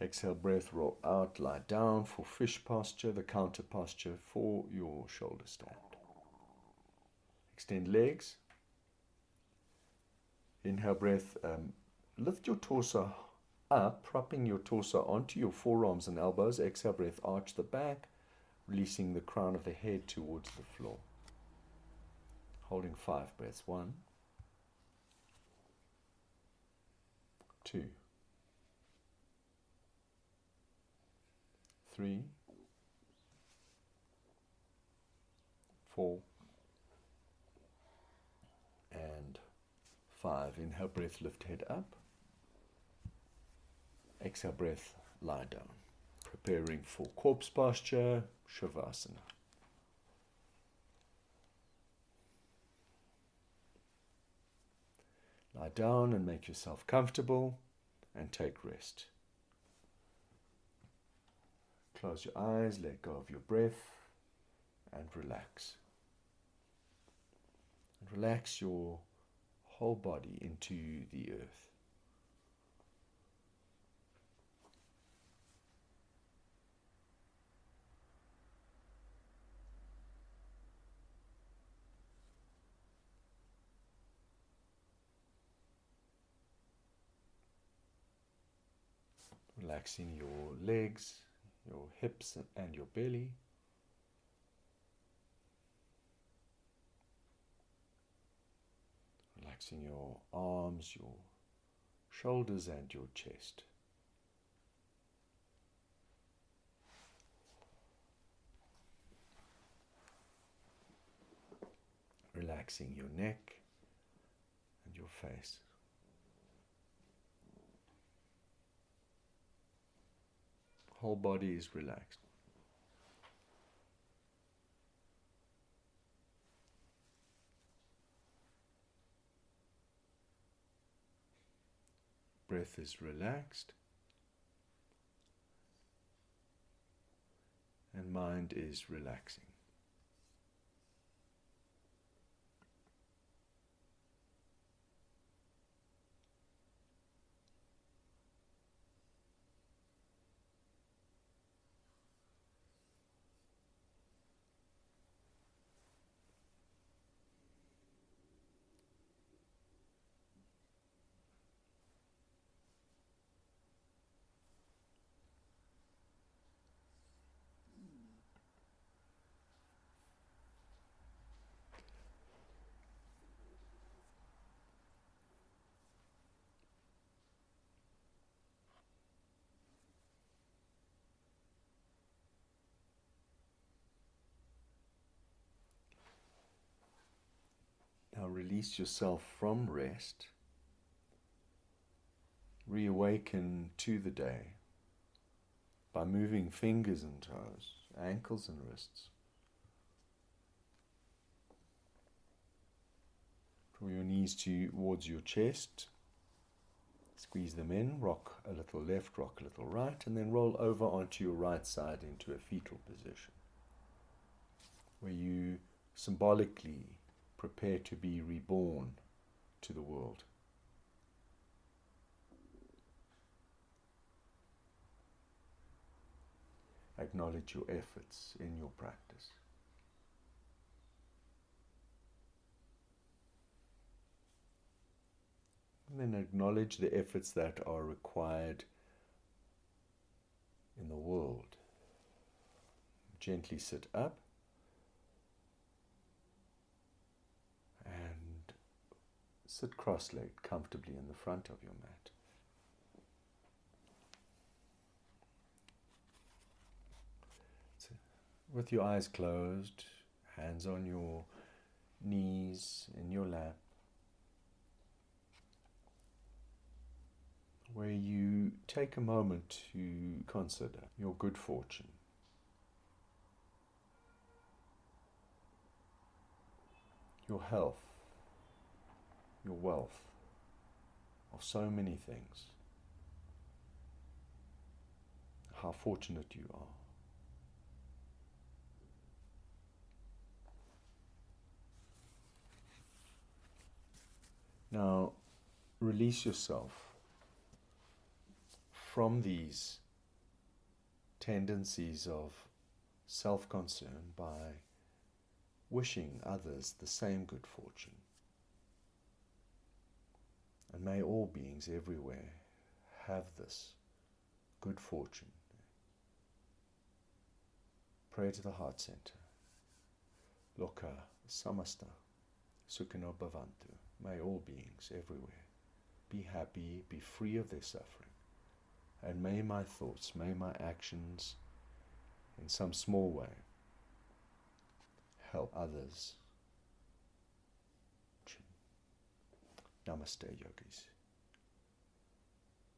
Exhale breath, roll out, lie down for fish posture, the counter posture for your shoulder stand. Extend legs. Inhale breath, um, lift your torso up, propping your torso onto your forearms and elbows. Exhale breath, arch the back, releasing the crown of the head towards the floor. Holding five breaths. One. Two, three, four, and five. Inhale, breath, lift head up. Exhale, breath, lie down. Preparing for corpse posture, Shavasana. Lie down and make yourself comfortable and take rest. Close your eyes, let go of your breath, and relax. And relax your whole body into the earth. Relaxing your legs, your hips, and your belly. Relaxing your arms, your shoulders, and your chest. Relaxing your neck and your face. Whole body is relaxed. Breath is relaxed. And mind is relaxing. Release yourself from rest, reawaken to the day by moving fingers and toes, ankles and wrists. Draw your knees towards your chest. Squeeze them in, rock a little left, rock a little right, and then roll over onto your right side into a fetal position where you symbolically prepare to be reborn to the world. Acknowledge your efforts in your practice. And then acknowledge the efforts that are required in the world. Gently sit up. Sit cross legged comfortably in the front of your mat. with your eyes closed, hands on your knees in your lap, where you take a moment to consider your good fortune. Your health, your wealth, of so many things. How fortunate you are. Now, release yourself from these tendencies of self concern by wishing others the same good fortune. And may all beings everywhere have this good fortune. Pray to the heart center. Loka samasta sukhino bhavantu. May all beings everywhere be happy, be free of their suffering. And may my thoughts, may my actions, in some small way, help others. Namaste, yogis.